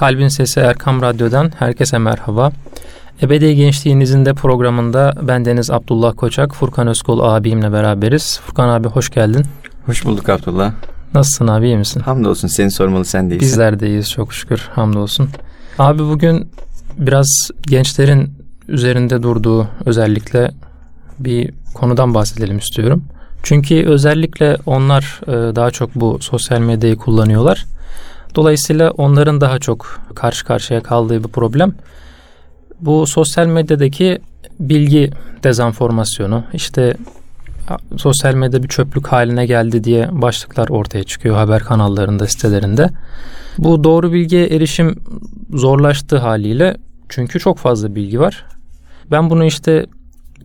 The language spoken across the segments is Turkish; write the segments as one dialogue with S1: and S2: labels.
S1: Kalbin Sesi Erkam Radyo'dan herkese merhaba. Ebedi Gençliğinizin de programında bendeniz Abdullah Koçak, Furkan Özkol abimle beraberiz. Furkan abi hoş geldin.
S2: Hoş bulduk Abdullah.
S1: Nasılsın abi iyi misin?
S2: Hamdolsun seni sormalı sen değilsin.
S1: Bizler de iyiyiz çok şükür hamdolsun. Abi bugün biraz gençlerin üzerinde durduğu özellikle bir konudan bahsedelim istiyorum. Çünkü özellikle onlar e, daha çok bu sosyal medyayı kullanıyorlar. Dolayısıyla onların daha çok karşı karşıya kaldığı bir problem bu sosyal medyadaki bilgi dezenformasyonu işte sosyal medya bir çöplük haline geldi diye başlıklar ortaya çıkıyor haber kanallarında sitelerinde. Bu doğru bilgiye erişim zorlaştığı haliyle çünkü çok fazla bilgi var. Ben bunu işte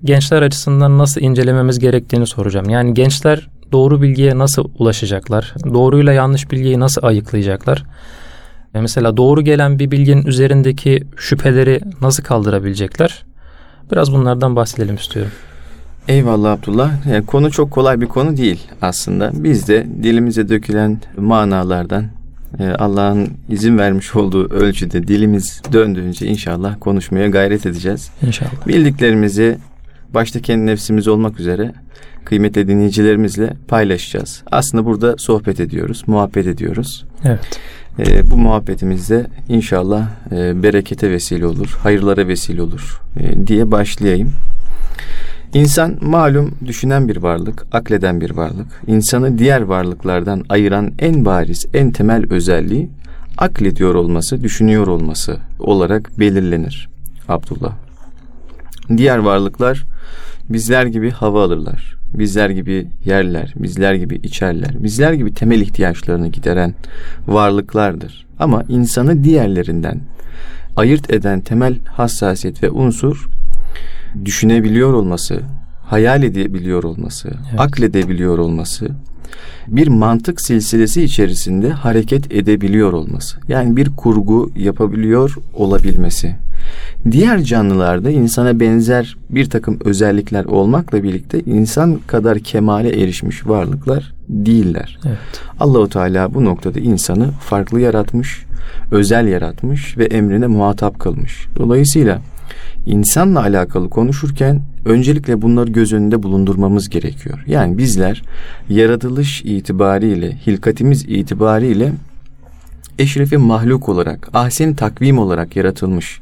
S1: gençler açısından nasıl incelememiz gerektiğini soracağım. Yani gençler doğru bilgiye nasıl ulaşacaklar? Doğruyla yanlış bilgiyi nasıl ayıklayacaklar? Mesela doğru gelen bir bilginin üzerindeki şüpheleri nasıl kaldırabilecekler? Biraz bunlardan bahsedelim istiyorum.
S2: Eyvallah Abdullah. Yani konu çok kolay bir konu değil aslında. Biz de dilimize dökülen manalardan e, Allah'ın izin vermiş olduğu ölçüde dilimiz döndüğünce inşallah konuşmaya gayret edeceğiz.
S1: İnşallah.
S2: Bildiklerimizi başta kendi nefsimiz olmak üzere kıymetli dinleyicilerimizle paylaşacağız. Aslında burada sohbet ediyoruz, muhabbet ediyoruz.
S1: Evet.
S2: E, bu muhabbetimizde inşallah e, berekete vesile olur, hayırlara vesile olur e, diye başlayayım. İnsan malum düşünen bir varlık, akleden bir varlık. İnsanı diğer varlıklardan ayıran en bariz, en temel özelliği aklediyor olması, düşünüyor olması olarak belirlenir Abdullah. Diğer varlıklar bizler gibi hava alırlar. Bizler gibi yerler, bizler gibi içerler. Bizler gibi temel ihtiyaçlarını gideren varlıklardır. Ama insanı diğerlerinden ayırt eden temel hassasiyet ve unsur düşünebiliyor olması, hayal edebiliyor olması, evet. akledebiliyor olması, bir mantık silsilesi içerisinde hareket edebiliyor olması. Yani bir kurgu yapabiliyor olabilmesi. Diğer canlılarda insana benzer bir takım özellikler olmakla birlikte insan kadar kemale erişmiş varlıklar değiller. Evet. Allahu Teala bu noktada insanı farklı yaratmış, özel yaratmış ve emrine muhatap kılmış. Dolayısıyla insanla alakalı konuşurken öncelikle bunları göz önünde bulundurmamız gerekiyor. Yani bizler yaratılış itibariyle, hilkatimiz itibariyle eşrefi mahluk olarak, ahsen takvim olarak yaratılmış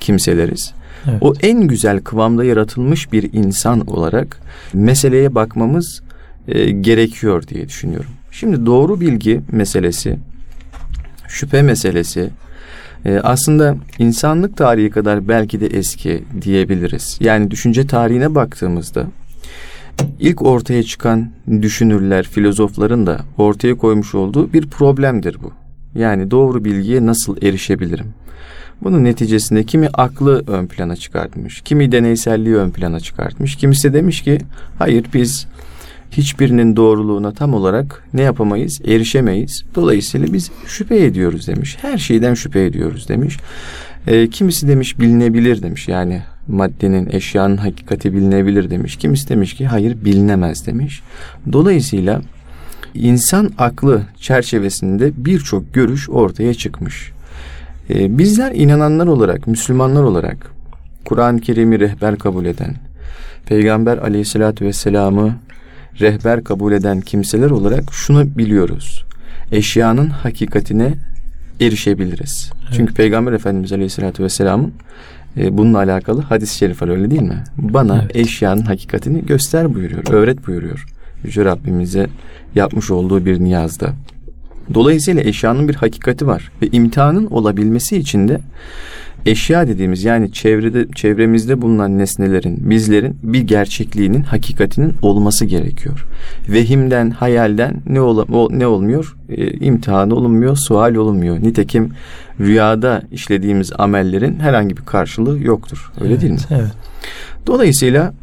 S2: kimseleriz. Evet. O en güzel kıvamda yaratılmış bir insan olarak meseleye bakmamız e, gerekiyor diye düşünüyorum. Şimdi doğru bilgi meselesi, şüphe meselesi e, aslında insanlık tarihi kadar belki de eski diyebiliriz. Yani düşünce tarihine baktığımızda ilk ortaya çıkan düşünürler, filozofların da ortaya koymuş olduğu bir problemdir bu. Yani doğru bilgiye nasıl erişebilirim? Bunun neticesinde kimi aklı ön plana çıkartmış, kimi deneyselliği ön plana çıkartmış, kimisi demiş ki hayır biz hiçbirinin doğruluğuna tam olarak ne yapamayız? Erişemeyiz. Dolayısıyla biz şüphe ediyoruz demiş. Her şeyden şüphe ediyoruz demiş. E, kimisi demiş bilinebilir demiş. Yani maddenin, eşyanın hakikati bilinebilir demiş. Kimisi demiş ki hayır bilinemez demiş. Dolayısıyla insan aklı çerçevesinde birçok görüş ortaya çıkmış. E, bizler inananlar olarak, Müslümanlar olarak Kur'an-ı Kerim'i rehber kabul eden, Peygamber aleyhissalatü vesselam'ı rehber kabul eden kimseler olarak şunu biliyoruz. Eşyanın hakikatine erişebiliriz. Evet. Çünkü Peygamber Efendimiz Aleyhisselatü Vesselam'ın e, bununla alakalı hadis-i şerif var öyle değil mi? Bana evet. eşyanın hakikatini göster buyuruyor, öğret buyuruyor. Yüce Rabbimize yapmış olduğu bir niyazda. Dolayısıyla eşyanın bir hakikati var ve imtihanın olabilmesi için de eşya dediğimiz yani çevrede çevremizde bulunan nesnelerin, bizlerin bir gerçekliğinin, hakikatinin olması gerekiyor. Vehimden, hayalden ne ol, ne olmuyor? E, imtihan olunmuyor, sual olunmuyor. Nitekim rüyada işlediğimiz amellerin herhangi bir karşılığı yoktur. Öyle
S1: evet,
S2: değil mi?
S1: Evet.
S2: Dolayısıyla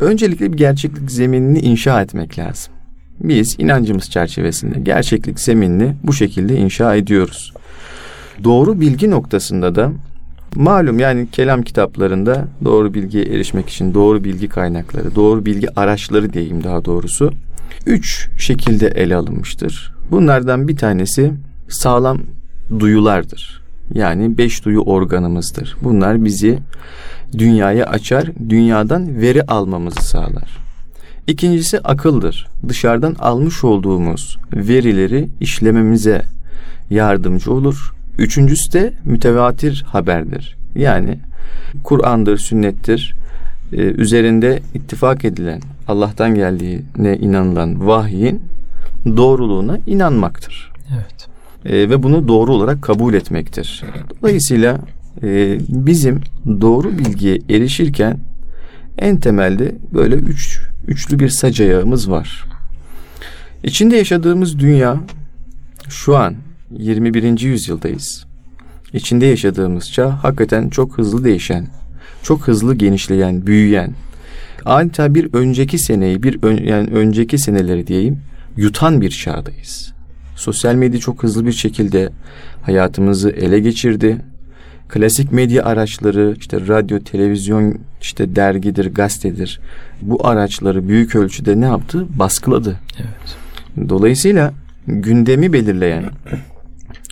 S2: öncelikle bir gerçeklik zeminini inşa etmek lazım. Biz inancımız çerçevesinde gerçeklik zeminini bu şekilde inşa ediyoruz. Doğru bilgi noktasında da Malum yani kelam kitaplarında doğru bilgiye erişmek için doğru bilgi kaynakları, doğru bilgi araçları diyeyim daha doğrusu. Üç şekilde ele alınmıştır. Bunlardan bir tanesi sağlam duyulardır. Yani beş duyu organımızdır. Bunlar bizi dünyaya açar, dünyadan veri almamızı sağlar. İkincisi akıldır. Dışarıdan almış olduğumuz verileri işlememize yardımcı olur. Üçüncüsü de mütevatir haberdir. Yani Kur'an'dır, sünnettir. Ee, üzerinde ittifak edilen, Allah'tan geldiğine inanılan vahyin doğruluğuna inanmaktır.
S1: Evet.
S2: Ee, ve bunu doğru olarak kabul etmektir. Dolayısıyla e, bizim doğru bilgiye erişirken en temelde böyle üç, üçlü bir sac ayağımız var. İçinde yaşadığımız dünya şu an 21. yüzyıldayız. İçinde yaşadığımız çağ hakikaten çok hızlı değişen, çok hızlı genişleyen, büyüyen, adeta bir önceki seneyi, bir ön, yani önceki seneleri diyeyim, yutan bir çağdayız. Sosyal medya çok hızlı bir şekilde hayatımızı ele geçirdi. Klasik medya araçları, işte radyo, televizyon, işte dergidir, gazetedir. Bu araçları büyük ölçüde ne yaptı? Baskıladı.
S1: Evet.
S2: Dolayısıyla gündemi belirleyen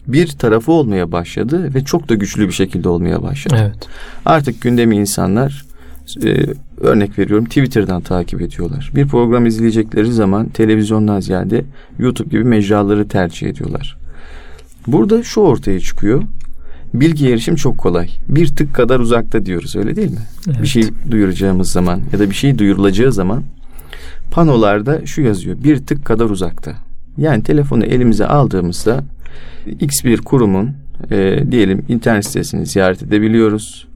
S2: bir tarafı olmaya başladı ve çok da güçlü bir şekilde olmaya başladı.
S1: Evet.
S2: Artık gündemi insanlar e, örnek veriyorum Twitter'dan takip ediyorlar. Bir program izleyecekleri zaman televizyondan ziyade YouTube gibi mecraları tercih ediyorlar. Burada şu ortaya çıkıyor. Bilgi erişim çok kolay. Bir tık kadar uzakta diyoruz öyle değil mi?
S1: Evet.
S2: Bir şey duyuracağımız zaman ya da bir şey duyurulacağı zaman panolarda şu yazıyor. Bir tık kadar uzakta. Yani telefonu elimize aldığımızda X bir kurumun e, diyelim internet sitesini ziyaret edebiliyoruz.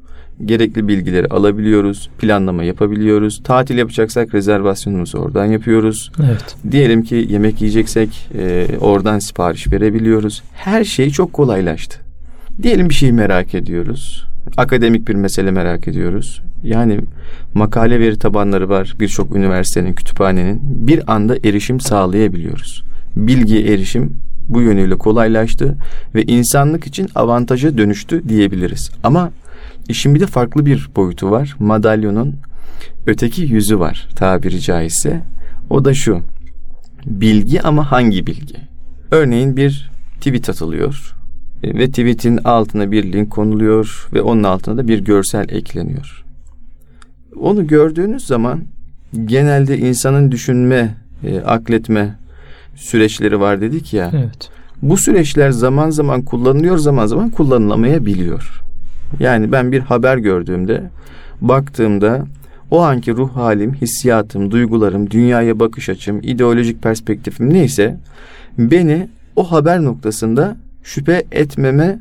S2: Gerekli bilgileri alabiliyoruz. Planlama yapabiliyoruz. Tatil yapacaksak rezervasyonumuzu oradan yapıyoruz.
S1: Evet.
S2: Diyelim ki yemek yiyeceksek e, oradan sipariş verebiliyoruz. Her şey çok kolaylaştı. Diyelim bir şeyi merak ediyoruz. Akademik bir mesele merak ediyoruz. Yani makale veri tabanları var birçok üniversitenin, kütüphanenin. Bir anda erişim sağlayabiliyoruz. Bilgiye erişim bu yönüyle kolaylaştı ve insanlık için avantaja dönüştü diyebiliriz. Ama işin bir de farklı bir boyutu var. Madalyonun öteki yüzü var tabiri caizse. O da şu. Bilgi ama hangi bilgi? Örneğin bir tweet atılıyor e, ve tweetin altına bir link konuluyor ve onun altına da bir görsel ekleniyor. Onu gördüğünüz zaman genelde insanın düşünme, e, akletme süreçleri var dedik ya.
S1: Evet.
S2: Bu süreçler zaman zaman kullanılıyor, zaman zaman kullanılamayabiliyor. Yani ben bir haber gördüğümde, baktığımda o anki ruh halim, hissiyatım, duygularım, dünyaya bakış açım, ideolojik perspektifim neyse beni o haber noktasında şüphe etmeme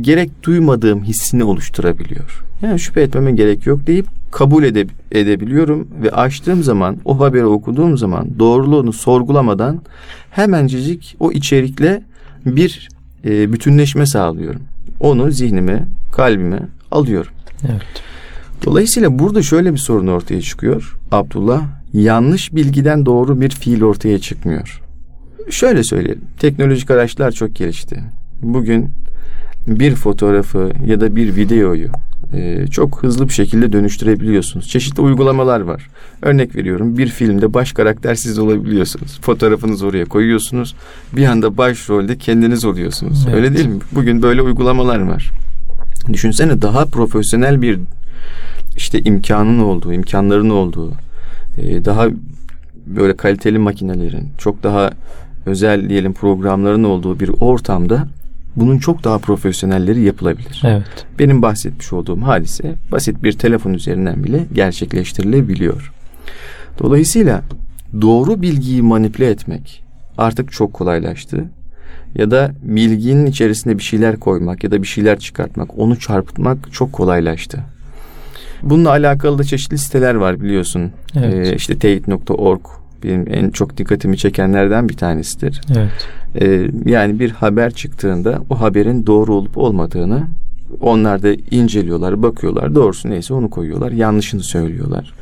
S2: gerek duymadığım hissini oluşturabiliyor. Yani şüphe etmeme gerek yok deyip kabul ede, edebiliyorum ve açtığım zaman o haberi okuduğum zaman doğruluğunu sorgulamadan hemencecik o içerikle bir e, bütünleşme sağlıyorum. Onu zihnime, kalbime alıyorum.
S1: Evet.
S2: Dolayısıyla burada şöyle bir sorun ortaya çıkıyor Abdullah. Yanlış bilgiden doğru bir fiil ortaya çıkmıyor. Şöyle söyleyelim. Teknolojik araçlar çok gelişti. Bugün bir fotoğrafı ya da bir videoyu e, çok hızlı bir şekilde dönüştürebiliyorsunuz. Çeşitli uygulamalar var. Örnek veriyorum bir filmde baş karakter siz olabiliyorsunuz. Fotoğrafınızı oraya koyuyorsunuz. Bir anda başrolde kendiniz oluyorsunuz.
S1: Evet.
S2: Öyle değil mi? Bugün böyle uygulamalar var. Düşünsene daha profesyonel bir işte imkanın olduğu, imkanların olduğu, e, daha böyle kaliteli makinelerin, çok daha özel diyelim programların olduğu bir ortamda bunun çok daha profesyonelleri yapılabilir.
S1: Evet.
S2: Benim bahsetmiş olduğum hadise basit bir telefon üzerinden bile gerçekleştirilebiliyor. Dolayısıyla doğru bilgiyi manipüle etmek artık çok kolaylaştı. Ya da bilginin içerisine bir şeyler koymak ya da bir şeyler çıkartmak, onu çarpıtmak çok kolaylaştı. Bununla alakalı da çeşitli siteler var biliyorsun.
S1: Evet.
S2: Ee, işte teyit.org benim en çok dikkatimi çekenlerden bir tanesidir.
S1: Evet.
S2: Ee, yani bir haber çıktığında o haberin doğru olup olmadığını onlar da inceliyorlar, bakıyorlar. Doğrusu neyse onu koyuyorlar. Yanlışını söylüyorlar.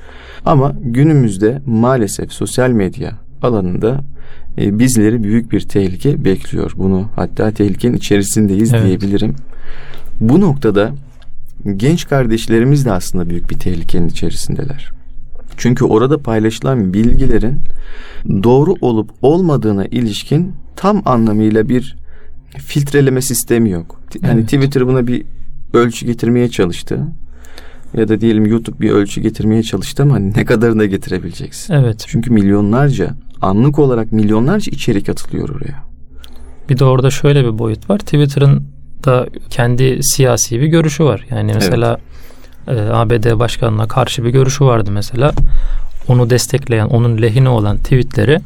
S2: Ama günümüzde maalesef sosyal medya alanında e, bizleri büyük bir tehlike bekliyor. Bunu hatta tehlikenin içerisindeyiz
S1: Evet.
S2: diyebilirim. Bu noktada genç kardeşlerimiz de aslında büyük bir tehlikenin içerisindeler. Çünkü orada paylaşılan bilgilerin doğru olup olmadığına ilişkin tam anlamıyla bir filtreleme sistemi yok. Yani
S1: Evet.
S2: Twitter buna bir ölçü getirmeye çalıştı. Ya da diyelim YouTube bir ölçü getirmeye çalıştı ama ne kadarına getirebileceksin?
S1: Evet.
S2: Çünkü milyonlarca anlık olarak milyonlarca içerik atılıyor oraya.
S1: Bir de orada şöyle bir boyut var. Twitter'ın da kendi siyasi bir görüşü var. Yani mesela e, ABD başkanına karşı bir görüşü vardı mesela. Onu destekleyen, onun lehine olan tweetleri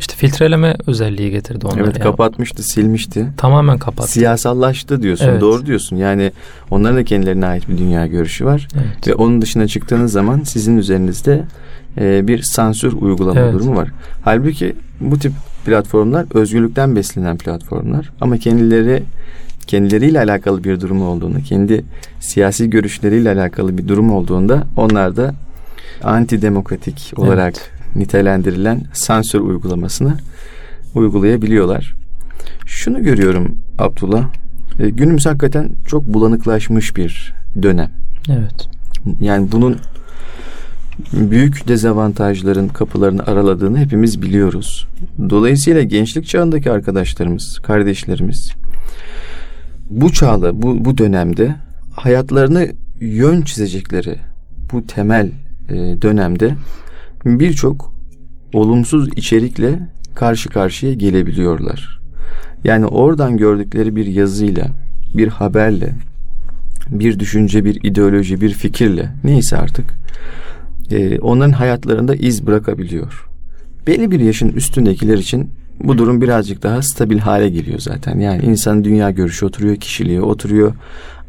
S1: işte filtreleme özelliği getirdi onlara.
S2: evet
S1: yani.
S2: kapatmıştı, silmişti.
S1: Tamamen kapattı.
S2: Siyasallaştı diyorsun.
S1: Evet.
S2: Doğru diyorsun. Yani onların da kendilerine ait bir dünya görüşü var.
S1: Evet.
S2: Ve onun dışına çıktığınız zaman sizin üzerinizde e, bir sansür uygulama
S1: Evet.
S2: durumu var. Halbuki bu tip platformlar özgürlükten beslenen platformlar ama kendileri kendileriyle alakalı bir durum olduğunu, kendi siyasi görüşleriyle alakalı bir durum olduğunda onlar da antidemokratik olarak nitelendirilen sansür uygulamasını uygulayabiliyorlar. Şunu görüyorum Abdullah. e, Günümüz hakikaten çok bulanıklaşmış bir dönem.
S1: Evet.
S2: Yani bunun büyük dezavantajların kapılarını araladığını hepimiz biliyoruz. Dolayısıyla gençlik çağındaki arkadaşlarımız, kardeşlerimiz bu çağda, bu, bu dönemde hayatlarını yön çizecekleri bu temel e, dönemde birçok olumsuz içerikle karşı karşıya gelebiliyorlar. Yani oradan gördükleri bir yazıyla, bir haberle, bir düşünce, bir ideoloji, bir fikirle neyse artık e, onların hayatlarında iz bırakabiliyor. Belli bir yaşın üstündekiler için bu durum birazcık daha stabil hale geliyor zaten. Yani insan dünya görüşü oturuyor, kişiliği oturuyor.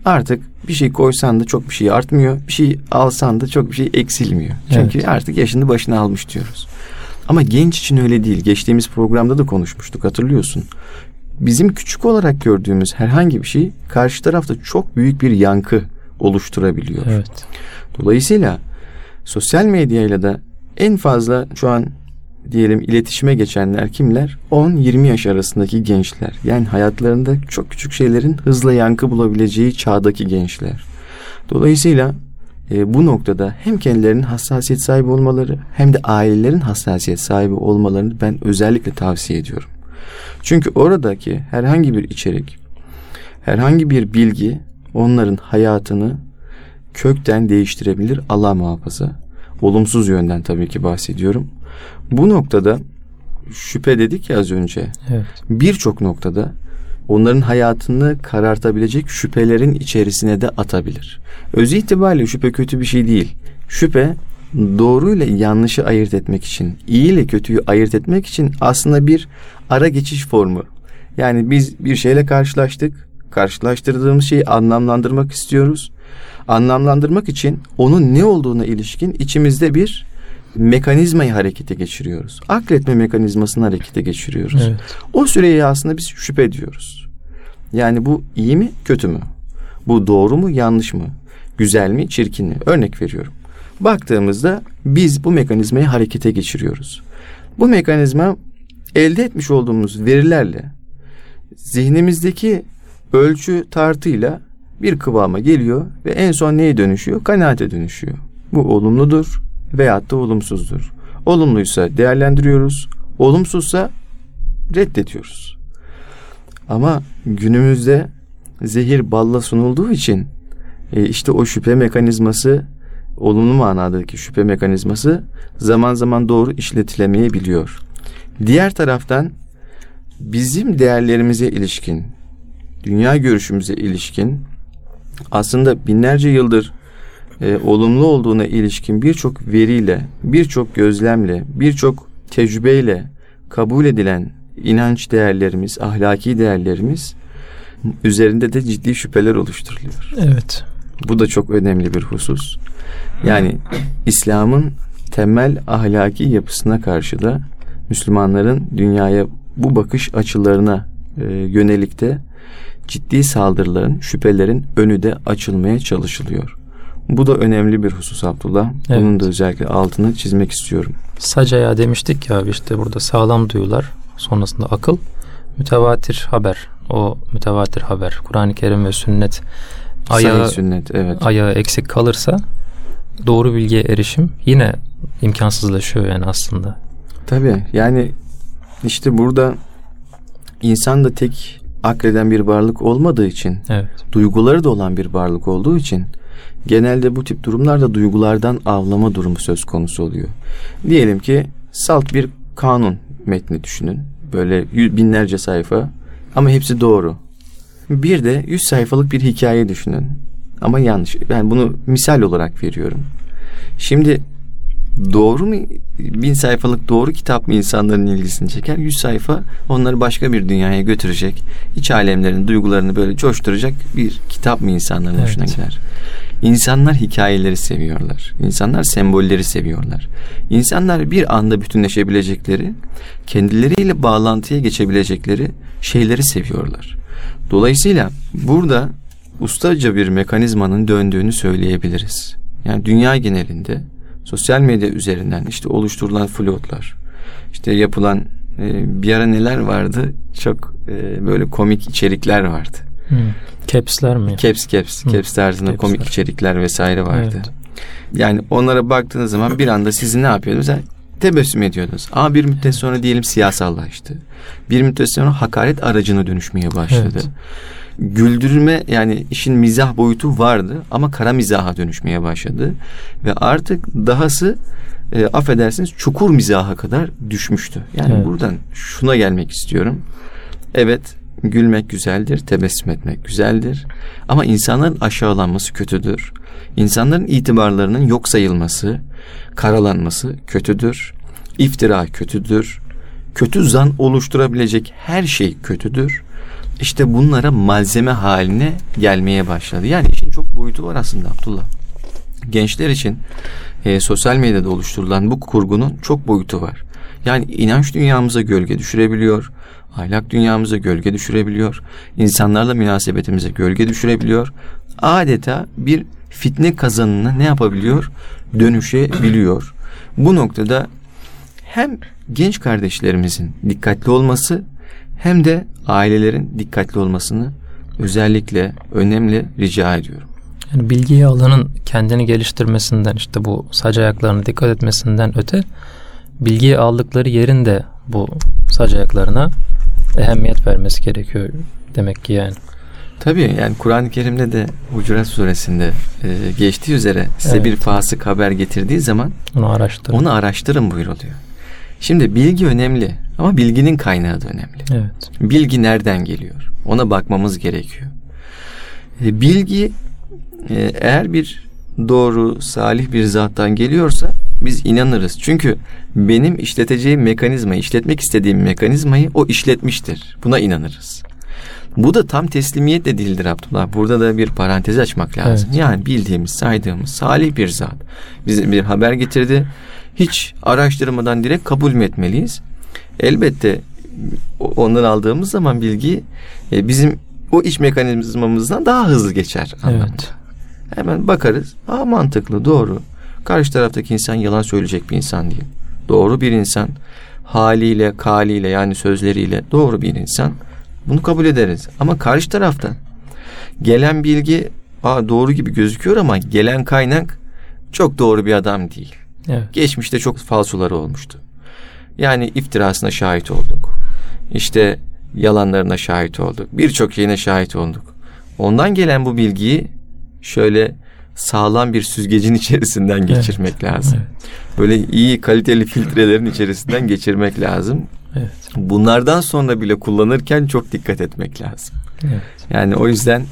S2: Artık bir şey koysan da çok bir şey artmıyor. Bir şey alsan da çok bir şey eksilmiyor. Çünkü
S1: Evet.
S2: artık yaşını başına almış diyoruz. Ama genç için öyle değil. Geçtiğimiz programda da konuşmuştuk hatırlıyorsun. Bizim küçük olarak gördüğümüz herhangi bir şey karşı tarafta çok büyük bir yankı oluşturabiliyor.
S1: Evet.
S2: Dolayısıyla sosyal medyayla da en fazla şu an diyelim iletişime geçenler kimler? 10-20 yaş arasındaki gençler. Yani hayatlarında çok küçük şeylerin hızla yankı bulabileceği çağdaki gençler. Dolayısıyla e, bu noktada hem kendilerinin hassasiyet sahibi olmaları hem de ailelerin hassasiyet sahibi olmalarını ben özellikle tavsiye ediyorum. Çünkü oradaki herhangi bir içerik, herhangi bir bilgi onların hayatını kökten değiştirebilir Allah muhafaza. Olumsuz yönden tabii ki bahsediyorum. Bu noktada şüphe dedik ya az önce.
S1: Evet.
S2: Birçok noktada onların hayatını karartabilecek şüphelerin içerisine de atabilir. Öz itibariyle şüphe kötü bir şey değil. Şüphe doğru ile yanlışı ayırt etmek için, iyi ile kötüyü ayırt etmek için aslında bir ara geçiş formu. Yani biz bir şeyle karşılaştık. Karşılaştırdığımız şeyi anlamlandırmak istiyoruz. Anlamlandırmak için onun ne olduğuna ilişkin içimizde bir mekanizmayı harekete geçiriyoruz. Akletme mekanizmasını harekete geçiriyoruz.
S1: Evet.
S2: O süreye aslında biz şüphe diyoruz. Yani bu iyi mi kötü mü? Bu doğru mu yanlış mı? Güzel mi çirkin mi? Örnek veriyorum. Baktığımızda biz bu mekanizmayı harekete geçiriyoruz. Bu mekanizma elde etmiş olduğumuz verilerle zihnimizdeki ölçü tartıyla bir kıvama geliyor ve en son neye dönüşüyor? Kanaate dönüşüyor. Bu olumludur veyahut da olumsuzdur. Olumluysa değerlendiriyoruz, olumsuzsa reddediyoruz. Ama günümüzde zehir balla sunulduğu için e, işte o şüphe mekanizması olumlu manadaki şüphe mekanizması zaman zaman doğru işletilemeyebiliyor. Diğer taraftan bizim değerlerimize ilişkin, dünya görüşümüze ilişkin aslında binlerce yıldır e, olumlu olduğuna ilişkin birçok veriyle, birçok gözlemle, birçok tecrübeyle kabul edilen inanç değerlerimiz, ahlaki değerlerimiz üzerinde de ciddi şüpheler oluşturuluyor.
S1: Evet.
S2: Bu da çok önemli bir husus. Yani İslam'ın temel ahlaki yapısına karşı da Müslümanların dünyaya bu bakış açılarına e, yönelik de ciddi saldırıların, şüphelerin önü de açılmaya çalışılıyor. Bu da önemli bir husus Abdullah.
S1: Evet.
S2: Bunun da özellikle altını çizmek istiyorum.
S1: Sacaya demiştik ya işte burada sağlam duyular sonrasında akıl mütevatir haber o mütevatir haber Kur'an-ı Kerim ve sünnet ayağı,
S2: Sahih sünnet evet.
S1: ayağı eksik kalırsa doğru bilgiye erişim yine imkansızlaşıyor yani aslında.
S2: Tabii yani işte burada insan da tek akleden bir varlık olmadığı için,
S1: Evet.
S2: duyguları da olan bir varlık olduğu için genelde bu tip durumlarda duygulardan avlama durumu söz konusu oluyor. Diyelim ki salt bir kanun metni düşünün. Böyle yüz, binlerce sayfa ama hepsi doğru. Bir de 100 sayfalık bir hikaye düşünün. Ama yanlış. Ben bunu misal olarak veriyorum. Şimdi doğru mu bin sayfalık doğru kitap mı insanların ilgisini çeker? Yüz sayfa onları başka bir dünyaya götürecek. iç alemlerin duygularını böyle coşturacak bir kitap mı insanların
S1: Evet.
S2: hoşuna gider? İnsanlar hikayeleri seviyorlar. İnsanlar sembolleri seviyorlar. İnsanlar bir anda bütünleşebilecekleri, kendileriyle bağlantıya geçebilecekleri şeyleri seviyorlar. Dolayısıyla burada ustaca bir mekanizmanın döndüğünü söyleyebiliriz. Yani dünya genelinde sosyal medya üzerinden işte oluşturulan flotlar, işte yapılan e, bir ara neler vardı? Çok e, böyle komik içerikler vardı.
S1: Hı. Caps'ler mi?
S2: Caps caps,
S1: Hı.
S2: caps tarzında
S1: Caps'ler.
S2: komik içerikler vesaire vardı.
S1: Evet.
S2: Yani onlara baktığınız zaman bir anda sizi ne yapıyordu? Mesela tebessüm ediyordunuz. Ama bir müddet sonra diyelim siyasallaştı. Bir müddet sonra hakaret aracına dönüşmeye başladı.
S1: Evet.
S2: Güldürme yani işin mizah boyutu vardı ama kara mizaha dönüşmeye başladı. Ve artık dahası e, affedersiniz çukur mizaha kadar düşmüştü. Yani
S1: Evet.
S2: buradan şuna gelmek istiyorum. Evet gülmek güzeldir, tebessüm etmek güzeldir. Ama insanların aşağılanması kötüdür. İnsanların itibarlarının yok sayılması, karalanması kötüdür. İftira kötüdür. Kötü zan oluşturabilecek her şey kötüdür. İşte bunlara malzeme haline gelmeye başladı. Yani işin çok boyutu var aslında Abdullah. Gençler için e, sosyal medyada oluşturulan bu kurgunun çok boyutu var. Yani inanç dünyamıza gölge düşürebiliyor, ahlak dünyamıza gölge düşürebiliyor, insanlarla münasebetimize gölge düşürebiliyor. Adeta bir fitne kazanına ne yapabiliyor? Dönüşebiliyor. Bu noktada hem genç kardeşlerimizin dikkatli olması hem de ailelerin dikkatli olmasını özellikle önemli rica ediyorum.
S1: Yani bilgiyi alanın kendini geliştirmesinden işte bu sac ayaklarına dikkat etmesinden öte bilgiyi aldıkları yerin de bu sac ayaklarına ehemmiyet vermesi gerekiyor demek ki yani.
S2: Tabii yani Kur'an-ı Kerim'de de Hucurat suresinde e, geçtiği üzere size
S1: Evet.
S2: bir fasık haber getirdiği zaman
S1: Onu araştırın.
S2: onu araştırın buyuruluyor. Şimdi bilgi önemli ama bilginin kaynağı da önemli.
S1: Evet.
S2: Bilgi nereden geliyor? Ona bakmamız gerekiyor. E, bilgi e, eğer bir doğru, salih bir zattan geliyorsa biz inanırız. Çünkü benim işleteceğim mekanizmayı, işletmek istediğim mekanizmayı o işletmiştir. Buna inanırız. Bu da tam teslimiyet de değildir Abdullah. Burada da bir parantez açmak lazım.
S1: Evet.
S2: Yani bildiğimiz, saydığımız salih bir zat bize bir haber getirdi. Hiç araştırmadan direkt kabul mü etmeliyiz? Elbette ondan aldığımız zaman bilgi e, bizim o iç mekanizmamızdan daha hızlı geçer.
S1: Evet.
S2: Hemen bakarız. Aa mantıklı, doğru. Karşı taraftaki insan yalan söyleyecek bir insan değil. Doğru bir insan. Haliyle, kaliyle yani sözleriyle doğru bir insan. Bunu kabul ederiz. Ama karşı taraftan gelen bilgi aa, doğru gibi gözüküyor ama gelen kaynak çok doğru bir adam değil.
S1: Evet.
S2: Geçmişte çok falsoları olmuştu. Yani iftirasına şahit olduk. İşte yalanlarına şahit olduk. Birçok şeyine şahit olduk. Ondan gelen bu bilgiyi şöyle sağlam bir süzgecin içerisinden geçirmek lazım.
S1: Evet.
S2: Böyle iyi kaliteli filtrelerin içerisinden geçirmek lazım.
S1: Evet.
S2: Bunlardan sonra bile kullanırken çok dikkat etmek lazım.
S1: Evet.
S2: Yani o yüzden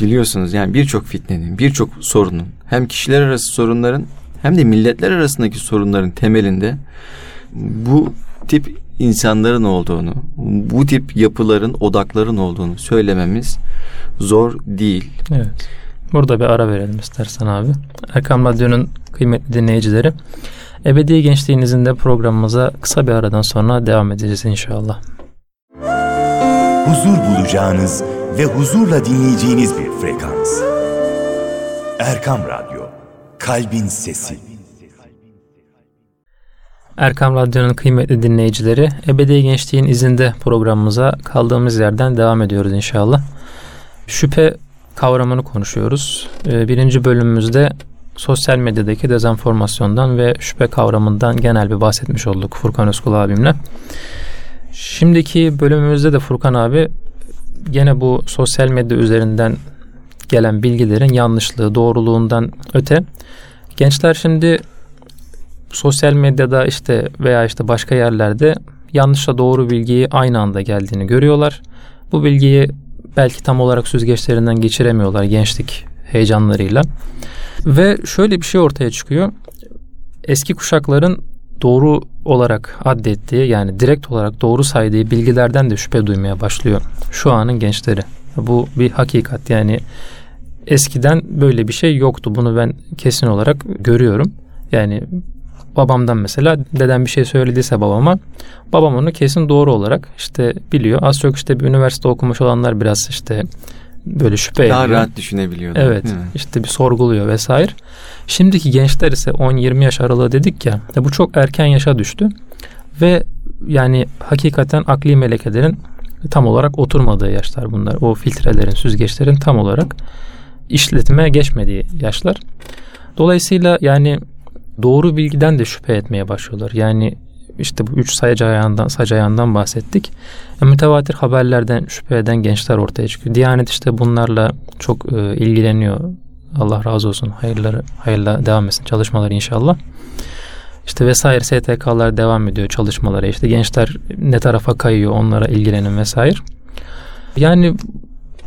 S2: biliyorsunuz yani birçok fitnenin, birçok sorunun hem kişiler arası sorunların hem de milletler arasındaki sorunların temelinde bu tip insanların olduğunu, bu tip yapıların, odakların olduğunu söylememiz zor değil.
S1: Evet. Burada bir ara verelim istersen abi. Erkam Radyo'nun kıymetli dinleyicileri. Ebedi Gençliğinizin de programımıza kısa bir aradan sonra devam edeceğiz inşallah.
S3: huzur bulacağınız ve huzurla dinleyeceğiniz bir frekans. Erkam Radyo, Kalbin Sesi.
S1: Erkam Radyo'nun kıymetli dinleyicileri, Ebedi Gençliğin izinde programımıza kaldığımız yerden devam ediyoruz inşallah. Şüphe kavramını konuşuyoruz. Ee, Birinci bölümümüzde sosyal medyadaki dezenformasyondan ve şüphe kavramından genel bir bahsetmiş olduk Furkan Özkul abimle. Şimdiki bölümümüzde de Furkan abi gene bu sosyal medya üzerinden gelen bilgilerin yanlışlığı, doğruluğundan öte gençler şimdi sosyal medyada işte veya işte başka yerlerde yanlışla doğru bilgiyi aynı anda geldiğini görüyorlar. Bu bilgiyi belki tam olarak süzgeçlerinden geçiremiyorlar gençlik heyecanlarıyla. Ve şöyle bir şey ortaya çıkıyor. Eski kuşakların doğru olarak addettiği yani direkt olarak doğru saydığı bilgilerden de şüphe duymaya başlıyor şu anın gençleri. Bu bir hakikat yani eskiden böyle bir şey yoktu. Bunu ben kesin olarak görüyorum. Yani babamdan mesela dedem bir şey söylediyse babama babam onu kesin doğru olarak işte biliyor. Az çok işte bir üniversite okumuş olanlar biraz işte böyle şüphe
S2: Daha
S1: ediyor.
S2: rahat düşünebiliyor.
S1: Evet işte bir sorguluyor vesaire. Şimdiki gençler ise 10-20 yaş aralığı dedik ya e bu çok erken yaşa düştü. Ve yani hakikaten akli melekelerin tam olarak oturmadığı yaşlar bunlar. O filtrelerin, süzgeçlerin tam olarak işletmeye geçmediği yaşlar. Dolayısıyla yani doğru bilgiden de şüphe etmeye başlıyorlar. Yani işte bu üç sayıcı ayağından, sayıcı ayağından bahsettik. E, mütevatir haberlerden şüphe eden gençler ortaya çıkıyor. Diyanet işte bunlarla çok e, ilgileniyor. Allah razı olsun. Hayırları, hayırla devam etsin çalışmaları inşallah. İşte vesaire STK'lar devam ediyor çalışmalara. İşte gençler ne tarafa kayıyor onlara ilgilenin vesaire. Yani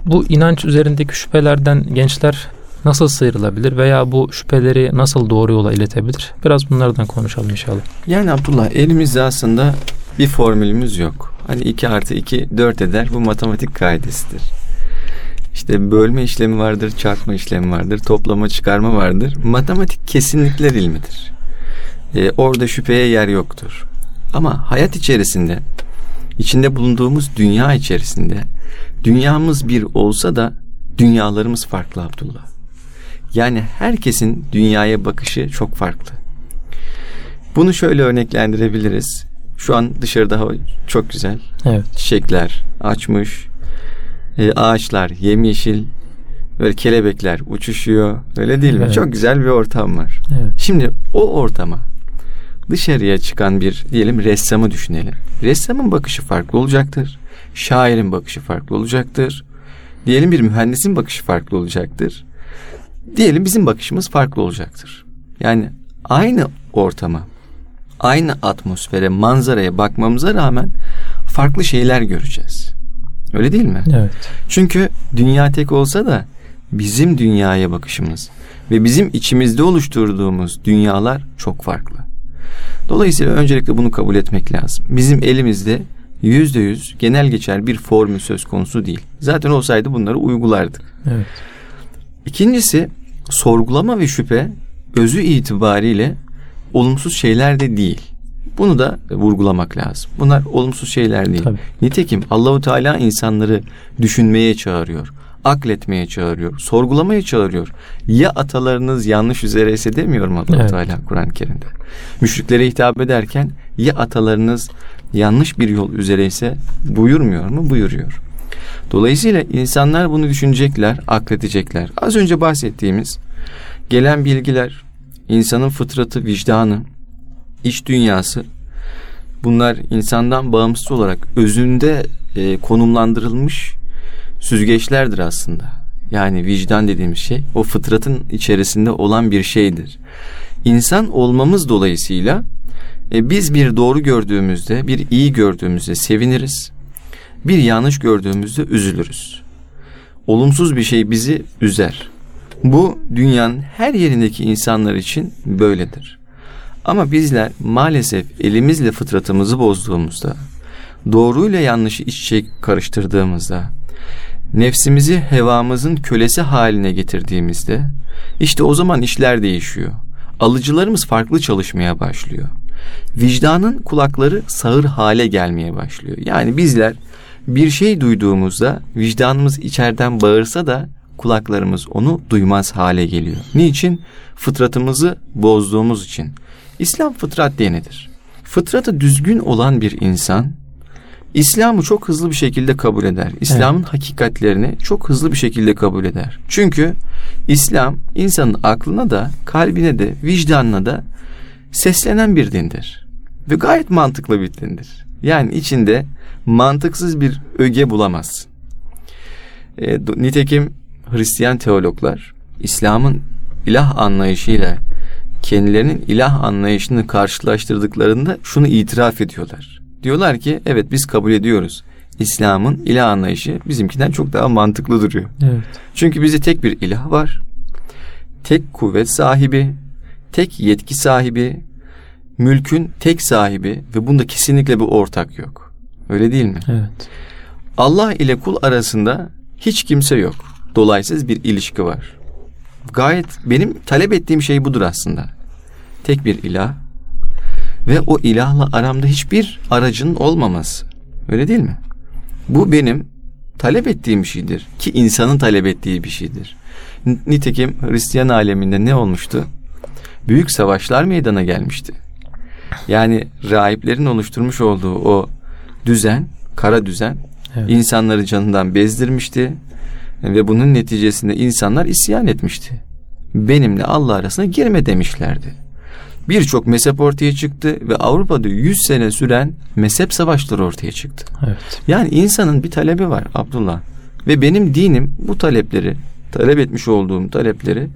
S1: bu inanç üzerindeki şüphelerden gençler nasıl sıyrılabilir veya bu şüpheleri nasıl doğru yola iletebilir? Biraz bunlardan konuşalım inşallah.
S2: Yani Abdullah elimizde aslında bir formülümüz yok. Hani 2 artı 2 4 eder bu matematik kaidesidir. İşte bölme işlemi vardır, çarpma işlemi vardır, toplama çıkarma vardır. Matematik kesinlikler ilmidir. Ee, orada şüpheye yer yoktur. Ama hayat içerisinde, içinde bulunduğumuz dünya içerisinde dünyamız bir olsa da dünyalarımız farklı Abdullah. Yani herkesin dünyaya bakışı çok farklı. Bunu şöyle örneklendirebiliriz. Şu an dışarıda hava çok güzel.
S1: Evet.
S2: Çiçekler açmış. E, ağaçlar yemyeşil. Böyle kelebekler uçuşuyor. Öyle değil mi?
S1: Evet.
S2: Çok güzel bir ortam var.
S1: Evet.
S2: Şimdi o ortama dışarıya çıkan bir diyelim ressamı düşünelim. Ressamın bakışı farklı olacaktır. Şairin bakışı farklı olacaktır. Diyelim bir mühendisin bakışı farklı olacaktır. Diyelim bizim bakışımız farklı olacaktır. Yani aynı ortama, aynı atmosfere, manzaraya bakmamıza rağmen farklı şeyler göreceğiz. Öyle değil mi?
S1: Evet.
S2: Çünkü dünya tek olsa da bizim dünyaya bakışımız ve bizim içimizde oluşturduğumuz dünyalar çok farklı. Dolayısıyla öncelikle bunu kabul etmek lazım. Bizim elimizde yüzde yüz genel geçer bir formül söz konusu değil. Zaten olsaydı bunları uygulardık.
S1: Evet.
S2: İkincisi sorgulama ve şüphe özü itibariyle olumsuz şeyler de değil. Bunu da vurgulamak lazım. Bunlar olumsuz şeyler değil.
S1: Tabii.
S2: Nitekim Allahu Teala insanları düşünmeye çağırıyor, akletmeye çağırıyor, sorgulamaya çağırıyor. Ya atalarınız yanlış üzereyse demiyor mu Allahu
S1: Evet.
S2: Teala Kur'an-ı Kerim'de? Müşriklere hitap ederken ya atalarınız yanlış bir yol üzereyse buyurmuyor mu? Buyuruyor. Dolayısıyla insanlar bunu düşünecekler, akledecekler. Az önce bahsettiğimiz gelen bilgiler, insanın fıtratı, vicdanı, iç dünyası bunlar insandan bağımsız olarak özünde e, konumlandırılmış süzgeçlerdir aslında. Yani vicdan dediğimiz şey o fıtratın içerisinde olan bir şeydir. İnsan olmamız dolayısıyla e, biz bir doğru gördüğümüzde, bir iyi gördüğümüzde seviniriz. Bir yanlış gördüğümüzde üzülürüz. Olumsuz bir şey bizi üzer. Bu dünyanın her yerindeki insanlar için böyledir. Ama bizler maalesef elimizle fıtratımızı bozduğumuzda, doğruyla yanlışı iç içe karıştırdığımızda, nefsimizi hevamızın kölesi haline getirdiğimizde, işte o zaman işler değişiyor. Alıcılarımız farklı çalışmaya başlıyor. Vicdanın kulakları sağır hale gelmeye başlıyor. Yani bizler bir şey duyduğumuzda vicdanımız içeriden bağırsa da kulaklarımız onu duymaz hale geliyor. Niçin? Fıtratımızı bozduğumuz için. İslam fıtrat dinidir. Fıtratı düzgün olan bir insan İslam'ı çok hızlı bir şekilde kabul eder. İslam'ın hakikatlerini çok hızlı bir şekilde kabul eder. Çünkü İslam insanın aklına da, kalbine de, vicdanına da seslenen bir dindir. Ve gayet mantıklı bir dindir. Yani içinde mantıksız bir öge bulamazsın. E, nitekim Hristiyan teologlar İslam'ın ilah anlayışıyla kendilerinin ilah anlayışını karşılaştırdıklarında şunu itiraf ediyorlar. Diyorlar ki evet biz kabul ediyoruz. İslam'ın ilah anlayışı bizimkinden çok daha mantıklı duruyor.
S1: Evet.
S2: Çünkü bizde tek bir ilah var. Tek kuvvet sahibi, tek yetki sahibi, mülkün tek sahibi ve bunda kesinlikle bir ortak yok. Öyle değil mi?
S1: Evet.
S2: Allah ile kul arasında hiç kimse yok. Dolaysız bir ilişki var. Gayet benim talep ettiğim şey budur aslında. Tek bir ilah ve o ilahla aramda hiçbir aracın olmaması. Öyle değil mi? Bu benim talep ettiğim bir şeydir ki insanın talep ettiği bir şeydir. Nitekim Hristiyan aleminde ne olmuştu? Büyük savaşlar meydana gelmişti. Yani rahiplerin oluşturmuş olduğu o düzen, kara düzen evet. insanları canından bezdirmişti ve bunun neticesinde insanlar isyan etmişti. Benimle Allah arasına girme demişlerdi. Birçok mezhep ortaya çıktı ve Avrupa'da 100 sene süren mezhep savaşları ortaya çıktı.
S1: Evet.
S2: Yani insanın bir talebi var Abdullah. Ve benim dinim bu talepleri, talep etmiş olduğum talepleri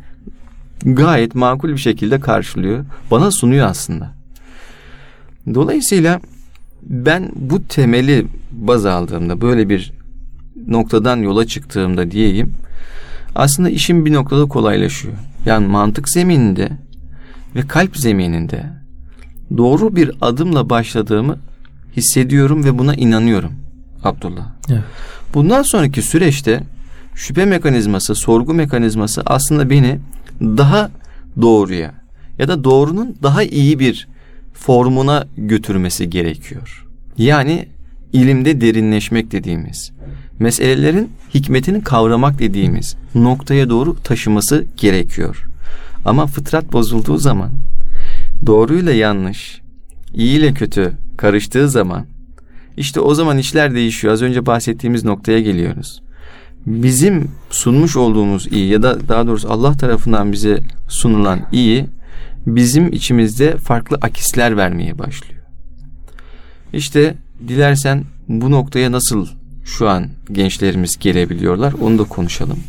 S2: gayet makul bir şekilde karşılıyor. Bana sunuyor aslında. Dolayısıyla ben bu temeli baz aldığımda böyle bir noktadan yola çıktığımda diyeyim aslında işim bir noktada kolaylaşıyor. Yani mantık zemininde ve kalp zemininde doğru bir adımla başladığımı hissediyorum ve buna inanıyorum Abdullah.
S1: Evet.
S2: Bundan sonraki süreçte şüphe mekanizması, sorgu mekanizması aslında beni daha doğruya ya da doğrunun daha iyi bir formuna götürmesi gerekiyor. Yani ilimde derinleşmek dediğimiz, meselelerin hikmetini kavramak dediğimiz noktaya doğru taşıması gerekiyor. Ama fıtrat bozulduğu zaman, doğruyla yanlış, iyi ile kötü karıştığı zaman, işte o zaman işler değişiyor. Az önce bahsettiğimiz noktaya geliyoruz. Bizim sunmuş olduğumuz iyi ya da daha doğrusu Allah tarafından bize sunulan iyi bizim içimizde farklı akisler vermeye başlıyor. İşte dilersen bu noktaya nasıl şu an gençlerimiz gelebiliyorlar onu da konuşalım.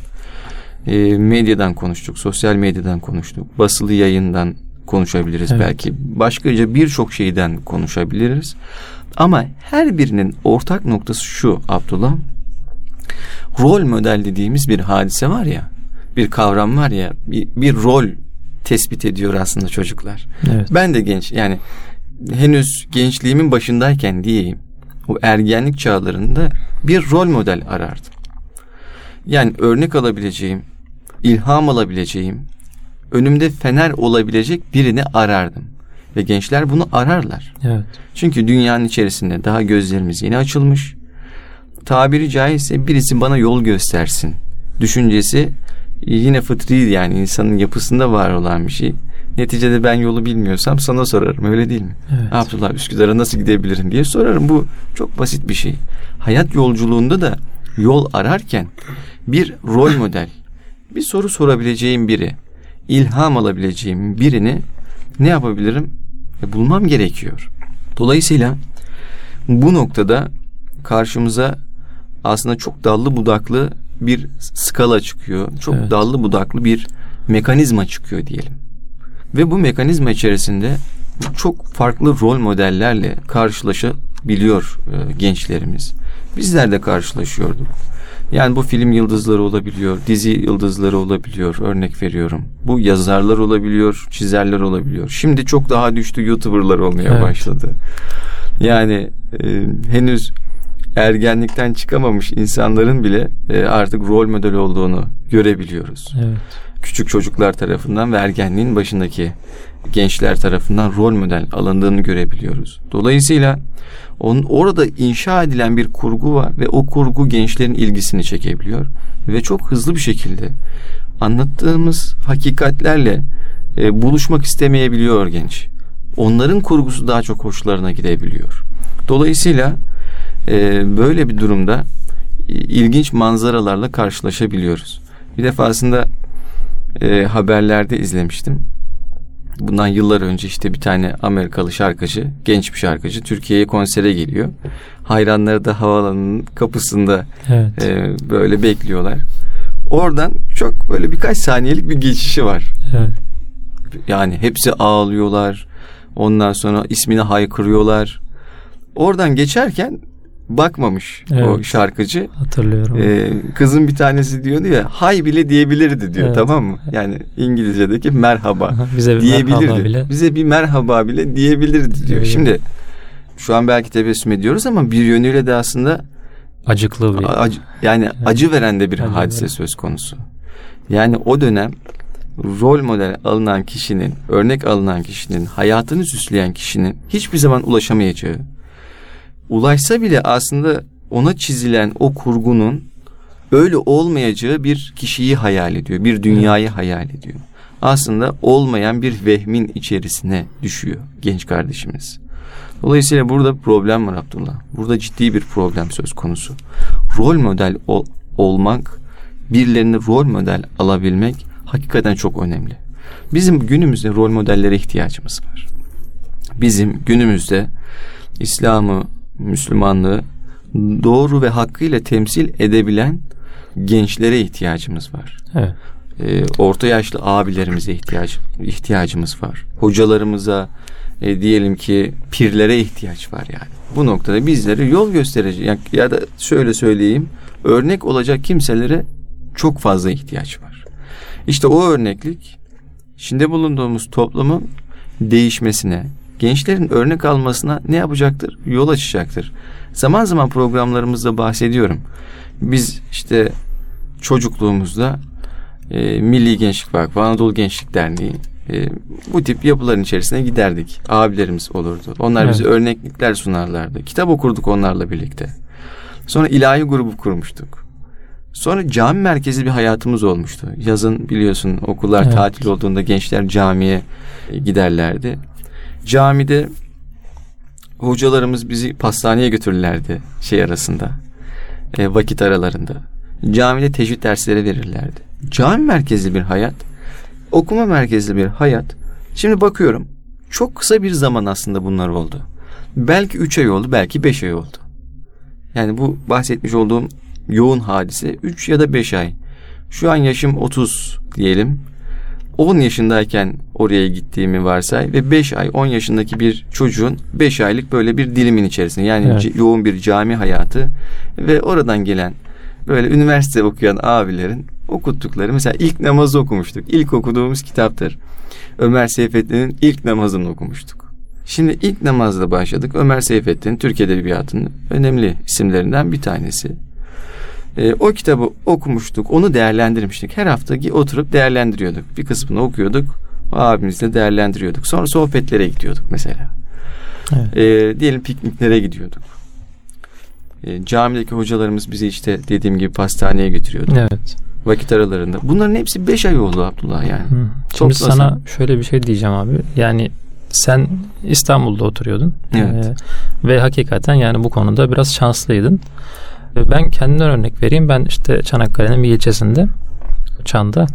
S2: E, medyadan konuştuk, sosyal medyadan konuştuk, basılı yayından konuşabiliriz evet. belki. Başkaca birçok şeyden konuşabiliriz. Ama her birinin ortak noktası şu Abdullah. Rol model dediğimiz bir hadise var ya, bir kavram var ya, bir, bir rol tespit ediyor aslında çocuklar.
S1: Evet.
S2: Ben de genç yani henüz gençliğimin başındayken diyeyim o ergenlik çağlarında bir rol model arardım. Yani örnek alabileceğim, ilham alabileceğim, önümde fener olabilecek birini arardım. Ve gençler bunu ararlar.
S1: Evet.
S2: Çünkü dünyanın içerisinde daha gözlerimiz yeni açılmış. Tabiri caizse birisi bana yol göstersin. Düşüncesi yine fıtri yani insanın yapısında var olan bir şey. Neticede ben yolu bilmiyorsam sana sorarım öyle değil mi?
S1: Evet.
S2: Abdullah Üsküdar'a nasıl gidebilirim diye sorarım. Bu çok basit bir şey. Hayat yolculuğunda da yol ararken bir rol model, bir soru sorabileceğim biri, ilham alabileceğim birini ne yapabilirim? E, bulmam gerekiyor. Dolayısıyla bu noktada karşımıza aslında çok dallı budaklı bir skala çıkıyor. Çok evet. dallı budaklı bir mekanizma çıkıyor diyelim. Ve bu mekanizma içerisinde çok farklı rol modellerle karşılaşabiliyor e, gençlerimiz. Bizler de karşılaşıyorduk. Yani bu film yıldızları olabiliyor, dizi yıldızları olabiliyor örnek veriyorum. Bu yazarlar olabiliyor, çizerler olabiliyor. Şimdi çok daha düştü YouTuber'lar olmaya evet. başladı. Yani e, henüz ergenlikten çıkamamış insanların bile e, artık rol model olduğunu görebiliyoruz.
S1: Evet.
S2: Küçük çocuklar tarafından ve ergenliğin başındaki gençler tarafından rol model alındığını görebiliyoruz. Dolayısıyla onun orada inşa edilen bir kurgu var ve o kurgu gençlerin ilgisini çekebiliyor ve çok hızlı bir şekilde anlattığımız hakikatlerle e, buluşmak istemeyebiliyor genç. Onların kurgusu daha çok hoşlarına gidebiliyor. Dolayısıyla e, böyle bir durumda e, ilginç manzaralarla karşılaşabiliyoruz. Bir defasında e, haberlerde izlemiştim. Bundan yıllar önce işte bir tane Amerikalı şarkıcı, genç bir şarkıcı Türkiye'ye konsere geliyor. Hayranları da havaalanının kapısında
S1: Evet.
S2: e, böyle bekliyorlar. Oradan çok böyle birkaç saniyelik bir geçişi var.
S1: Evet.
S2: Yani hepsi ağlıyorlar. Ondan sonra ismini haykırıyorlar. Oradan geçerken bakmamış o
S1: Evet.
S2: şarkıcı.
S1: Hatırlıyorum.
S2: Ee, kızın bir tanesi diyordu ya hay bile diyebilirdi diyor
S1: Evet.
S2: tamam mı? Yani İngilizce'deki merhaba
S1: Bize bir
S2: diyebilirdi.
S1: merhaba bile.
S2: Bize bir merhaba bile diyebilirdi diyor.
S1: Diyebilirdi.
S2: Şimdi şu an belki tebessüm ediyoruz ama bir yönüyle de aslında
S1: Acıklı bir.
S2: acı, yani acı veren de bir
S1: Acı
S2: hadise
S1: veren.
S2: söz konusu. Yani o dönem rol model alınan kişinin, örnek alınan kişinin, hayatını süsleyen kişinin hiçbir zaman ulaşamayacağı, ulaşsa bile aslında ona çizilen o kurgunun öyle olmayacağı bir kişiyi hayal ediyor, bir dünyayı hayal ediyor. Aslında olmayan bir vehmin içerisine düşüyor genç kardeşimiz. Dolayısıyla burada problem var Abdullah. Burada ciddi bir problem söz konusu. Rol model ol- olmak, birilerini rol model alabilmek hakikaten çok önemli. Bizim günümüzde rol modellere ihtiyacımız var. Bizim günümüzde İslam'ı, Müslümanlığı doğru ve hakkıyla temsil edebilen gençlere ihtiyacımız var.
S1: Evet.
S2: Ee, orta yaşlı abilerimize ihtiyaç ihtiyacımız var. Hocalarımıza e, diyelim ki pirlere ihtiyaç var yani. Bu noktada bizlere yol gösterici ya, ya da şöyle söyleyeyim örnek olacak kimselere çok fazla ihtiyaç var. İşte o örneklik içinde bulunduğumuz toplumun değişmesine, gençlerin örnek almasına ne yapacaktır? Yol açacaktır. Zaman zaman programlarımızda bahsediyorum. Biz işte çocukluğumuzda e, Milli Gençlik Vakfı, Anadolu Gençlik Derneği e, bu tip yapıların içerisine giderdik. Abilerimiz olurdu. Onlar bize
S1: Evet.
S2: örneklikler sunarlardı. Kitap okurduk onlarla birlikte. Sonra ilahi grubu kurmuştuk. Sonra cami merkezi bir hayatımız olmuştu. Yazın biliyorsun okullar
S1: Evet.
S2: tatil olduğunda gençler camiye e, giderlerdi. Camide hocalarımız bizi pastaneye götürürlerdi şey arasında. e, vakit aralarında. Camide tecvid dersleri verirlerdi. Cami merkezli bir hayat, okuma merkezli bir hayat. Şimdi bakıyorum çok kısa bir zaman aslında bunlar oldu. Belki üç ay oldu, belki beş ay oldu. Yani bu bahsetmiş olduğum yoğun hadise 3 ya da 5 ay. Şu an yaşım 30 diyelim. 10 yaşındayken oraya gittiğimi varsay ve 5 ay 10 yaşındaki bir çocuğun 5 aylık böyle bir dilimin içerisinde yani
S1: Evet.
S2: yoğun bir cami hayatı ve oradan gelen böyle üniversite okuyan abilerin okuttukları mesela ilk namazı okumuştuk. İlk okuduğumuz kitaptır. Ömer Seyfettin'in ilk namazını okumuştuk. Şimdi ilk namazla başladık. Ömer Seyfettin Türk Edebiyatı'nın önemli isimlerinden bir tanesi. Ee, o kitabı okumuştuk, onu değerlendirmiştik. Her hafta oturup değerlendiriyorduk. Bir kısmını okuyorduk, abimizle değerlendiriyorduk. Sonra sohbetlere gidiyorduk mesela.
S1: Evet.
S2: Ee, diyelim pikniklere gidiyorduk. Ee, camideki hocalarımız bizi işte dediğim gibi pastaneye götürüyordu.
S1: Evet.
S2: Vakit aralarında. Bunların hepsi beş ay oldu Abdullah yani.
S1: Hı. Şimdi
S2: Toplasan.
S1: sana şöyle bir şey diyeceğim abi. Yani sen İstanbul'da oturuyordun.
S2: Evet.
S1: Ee, ve hakikaten yani bu konuda biraz şanslıydın. Ben kendimden örnek vereyim. Ben işte Çanakkale'nin bir ilçesinde Çan'da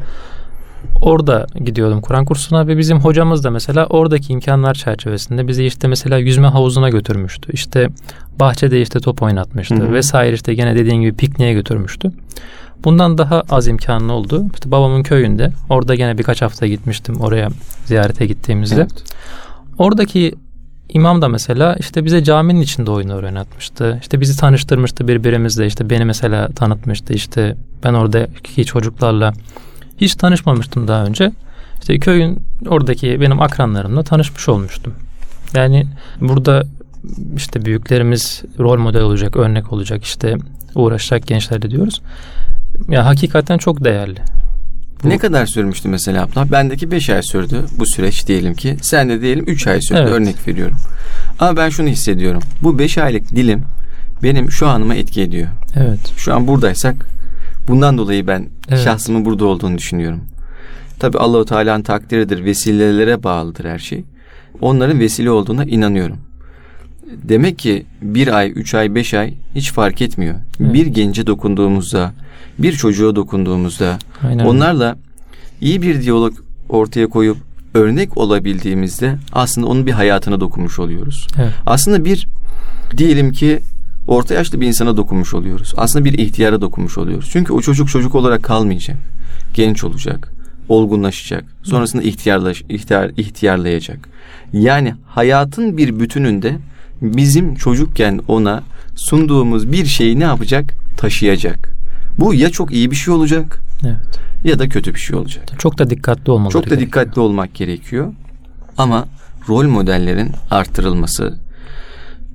S1: orada gidiyordum Kur'an kursuna ve bizim hocamız da mesela oradaki imkanlar çerçevesinde bizi işte mesela yüzme havuzuna götürmüştü. İşte bahçede işte top oynatmıştı
S2: Hı hı.
S1: vesaire işte gene dediğin gibi pikniğe götürmüştü. Bundan daha az imkanlı oldu. İşte babamın köyünde orada gene birkaç hafta gitmiştim oraya ziyarete gittiğimizde.
S2: Evet.
S1: Oradaki imam da mesela işte bize caminin içinde oyunu öğrenatmıştı. İşte bizi tanıştırmıştı birbirimizle. İşte beni mesela tanıtmıştı. İşte ben oradaki çocuklarla hiç tanışmamıştım daha önce. İşte köyün oradaki benim akranlarımla tanışmış olmuştum. Yani burada işte büyüklerimiz rol model olacak, örnek olacak, işte uğraşacak gençler de diyoruz. Ya hakikaten çok değerli. Bu-
S2: Ne kadar sürmüştü mesela abla? Bendeki 5 ay sürdü bu süreç diyelim ki. Sen de diyelim 3 ay sürdü
S1: Evet.
S2: örnek veriyorum. Ama ben şunu hissediyorum. Bu 5 aylık dilim benim şu anıma etki ediyor.
S1: Evet.
S2: Şu an buradaysak bundan dolayı ben
S1: Evet.
S2: şahsımın burada olduğunu düşünüyorum. Tabi Allahu Teala'nın takdiridir, vesilelere bağlıdır her şey. Onların vesile olduğuna inanıyorum. Demek ki bir ay, üç ay, beş ay hiç fark etmiyor.
S1: Evet.
S2: Bir gence dokunduğumuzda, bir çocuğa dokunduğumuzda,
S1: Aynen.
S2: Onlarla iyi bir diyalog ortaya koyup örnek olabildiğimizde aslında onun bir hayatına dokunmuş oluyoruz.
S1: Evet.
S2: Aslında bir diyelim ki orta yaşlı bir insana dokunmuş oluyoruz. Aslında bir ihtiyara dokunmuş oluyoruz. Çünkü o çocuk çocuk olarak kalmayacak. Genç olacak, olgunlaşacak. Sonrasında ihtiyarlaş, ihtiyar, ihtiyarlayacak. Yani hayatın bir bütününde bizim çocukken ona sunduğumuz bir şeyi ne yapacak? Taşıyacak. Bu ya çok iyi bir şey olacak
S1: Evet.
S2: ya da kötü bir şey olacak.
S1: Çok da dikkatli olmaları
S2: Çok da
S1: gerekiyor.
S2: dikkatli olmak gerekiyor. Ama rol modellerin artırılması,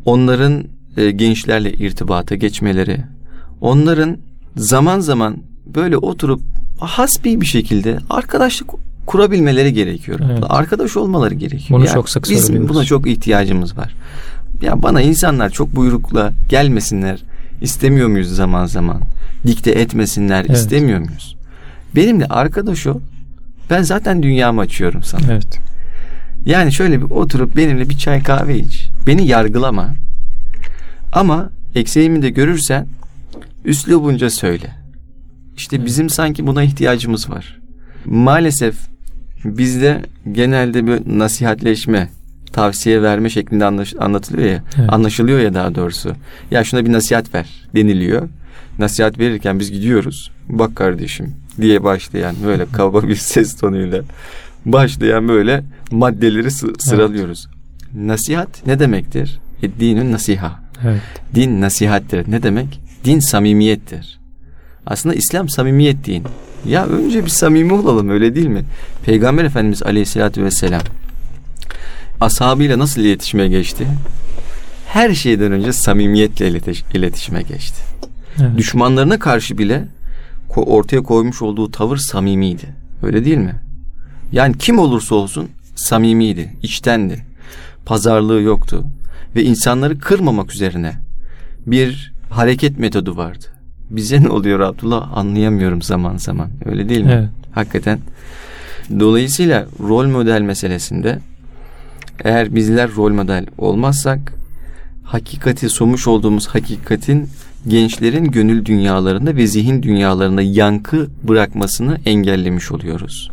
S2: onların e, gençlerle irtibata geçmeleri, onların zaman zaman böyle oturup hasbi bir şekilde arkadaşlık kurabilmeleri gerekiyor.
S1: Evet.
S2: Arkadaş olmaları gerekiyor.
S1: Bunu çok sık
S2: Bizim buna çok ihtiyacımız var. Ya bana insanlar çok buyrukla gelmesinler istemiyor muyuz zaman zaman? Dikte etmesinler
S1: Evet.
S2: istemiyor muyuz? Benimle arkadaş ol. Ben zaten dünyamı açıyorum sana.
S1: Evet.
S2: Yani şöyle bir oturup benimle bir çay kahve iç. Beni yargılama. Ama eksiğimi de görürsen üslubunca söyle. İşte bizim sanki buna ihtiyacımız var. Maalesef bizde genelde bir nasihatleşme, tavsiye verme şeklinde anlatılıyor ya.
S1: Evet.
S2: Anlaşılıyor ya daha doğrusu. Ya şuna bir nasihat ver deniliyor. Nasihat verirken biz gidiyoruz. Bak kardeşim diye başlayan böyle kaba bir ses tonuyla başlayan böyle maddeleri sı- sıralıyoruz. Nasihat ne demektir? E, dinün nasiha.
S1: Evet.
S2: Din nasihattir. Ne demek? Din samimiyettir. Aslında İslam samimiyet din. Ya önce bir samimi olalım öyle değil mi? Peygamber Efendimiz Aleyhisselatü Vesselam ashabıyla nasıl iletişime geçti? Her şeyden önce samimiyetle iletiş- iletişime geçti.
S1: Evet.
S2: Düşmanlarına karşı bile ortaya koymuş olduğu tavır samimiydi. Öyle değil mi? Yani kim olursa olsun samimiydi, içtendi. Pazarlığı yoktu ve insanları kırmamak üzerine bir hareket metodu vardı. Bize ne oluyor Abdullah anlayamıyorum zaman zaman. Öyle değil mi?
S1: Evet.
S2: Hakikaten. Dolayısıyla rol model meselesinde eğer bizler rol model olmazsak hakikati sunmuş olduğumuz hakikatin gençlerin gönül dünyalarında ve zihin dünyalarında yankı bırakmasını engellemiş oluyoruz.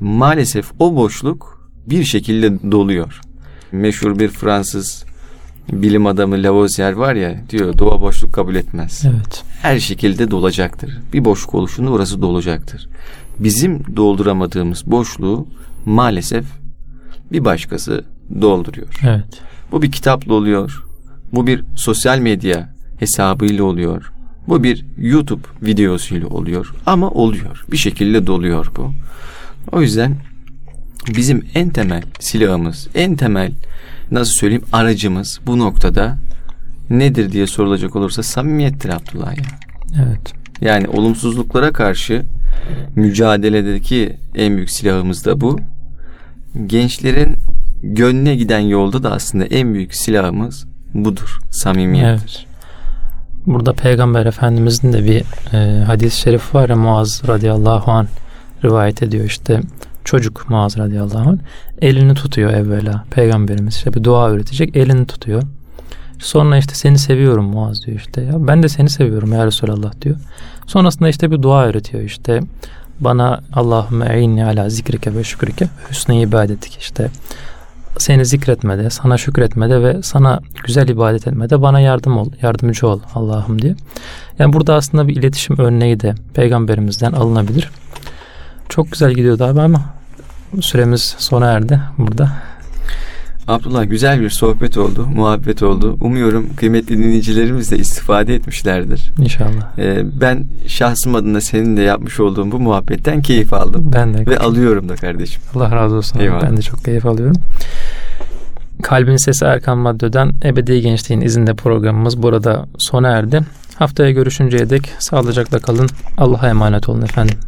S2: Maalesef o boşluk bir şekilde doluyor. Meşhur bir Fransız bilim adamı Lavoisier var ya diyor doğa boşluk kabul etmez.
S1: Evet.
S2: Her şekilde dolacaktır. Bir boşluk oluşunda orası dolacaktır. Bizim dolduramadığımız boşluğu maalesef bir başkası dolduruyor.
S1: Evet.
S2: Bu bir kitapla oluyor. Bu bir sosyal medya hesabıyla oluyor. Bu bir YouTube videosuyla oluyor. Ama oluyor. Bir şekilde doluyor bu. O yüzden bizim en temel silahımız, en temel nasıl söyleyeyim aracımız bu noktada nedir diye sorulacak olursa samimiyettir Abdullah ya.
S1: Evet.
S2: Yani olumsuzluklara karşı mücadeledeki en büyük silahımız da bu. Gençlerin gönlüne giden yolda da aslında en büyük silahımız budur. Samimiyettir.
S1: Burada Peygamber Efendimizin de bir e, hadis-i şerif var ya Muaz radıyallahu an rivayet ediyor işte çocuk Muaz radıyallahu an elini tutuyor evvela peygamberimiz işte bir dua öğretecek elini tutuyor. Sonra işte seni seviyorum Muaz diyor işte ya ben de seni seviyorum ya Resulallah diyor. Sonrasında işte bir dua öğretiyor işte bana Allahümme e'inni ala zikrike ve şükrike ve hüsnü ibadetik işte seni zikretmede, sana şükretmede ve sana güzel ibadet etmede bana yardım ol, yardımcı ol Allah'ım diye. Yani burada aslında bir iletişim örneği de peygamberimizden alınabilir. Çok güzel gidiyordu abi ama süremiz sona erdi burada.
S2: Abdullah güzel bir sohbet oldu, muhabbet oldu. Umuyorum kıymetli dinleyicilerimiz de istifade etmişlerdir.
S1: İnşallah.
S2: Ee, ben şahsım adına senin de yapmış olduğum bu muhabbetten keyif aldım.
S1: Ben de
S2: Ve alıyorum da kardeşim.
S1: Allah razı olsun.
S2: Eyvallah.
S1: Ben de çok keyif alıyorum. Kalbin Sesi Erkan Madde'den Ebedi Gençliğin izinde programımız burada sona erdi. Haftaya görüşünceye dek sağlıcakla kalın. Allah'a emanet olun efendim.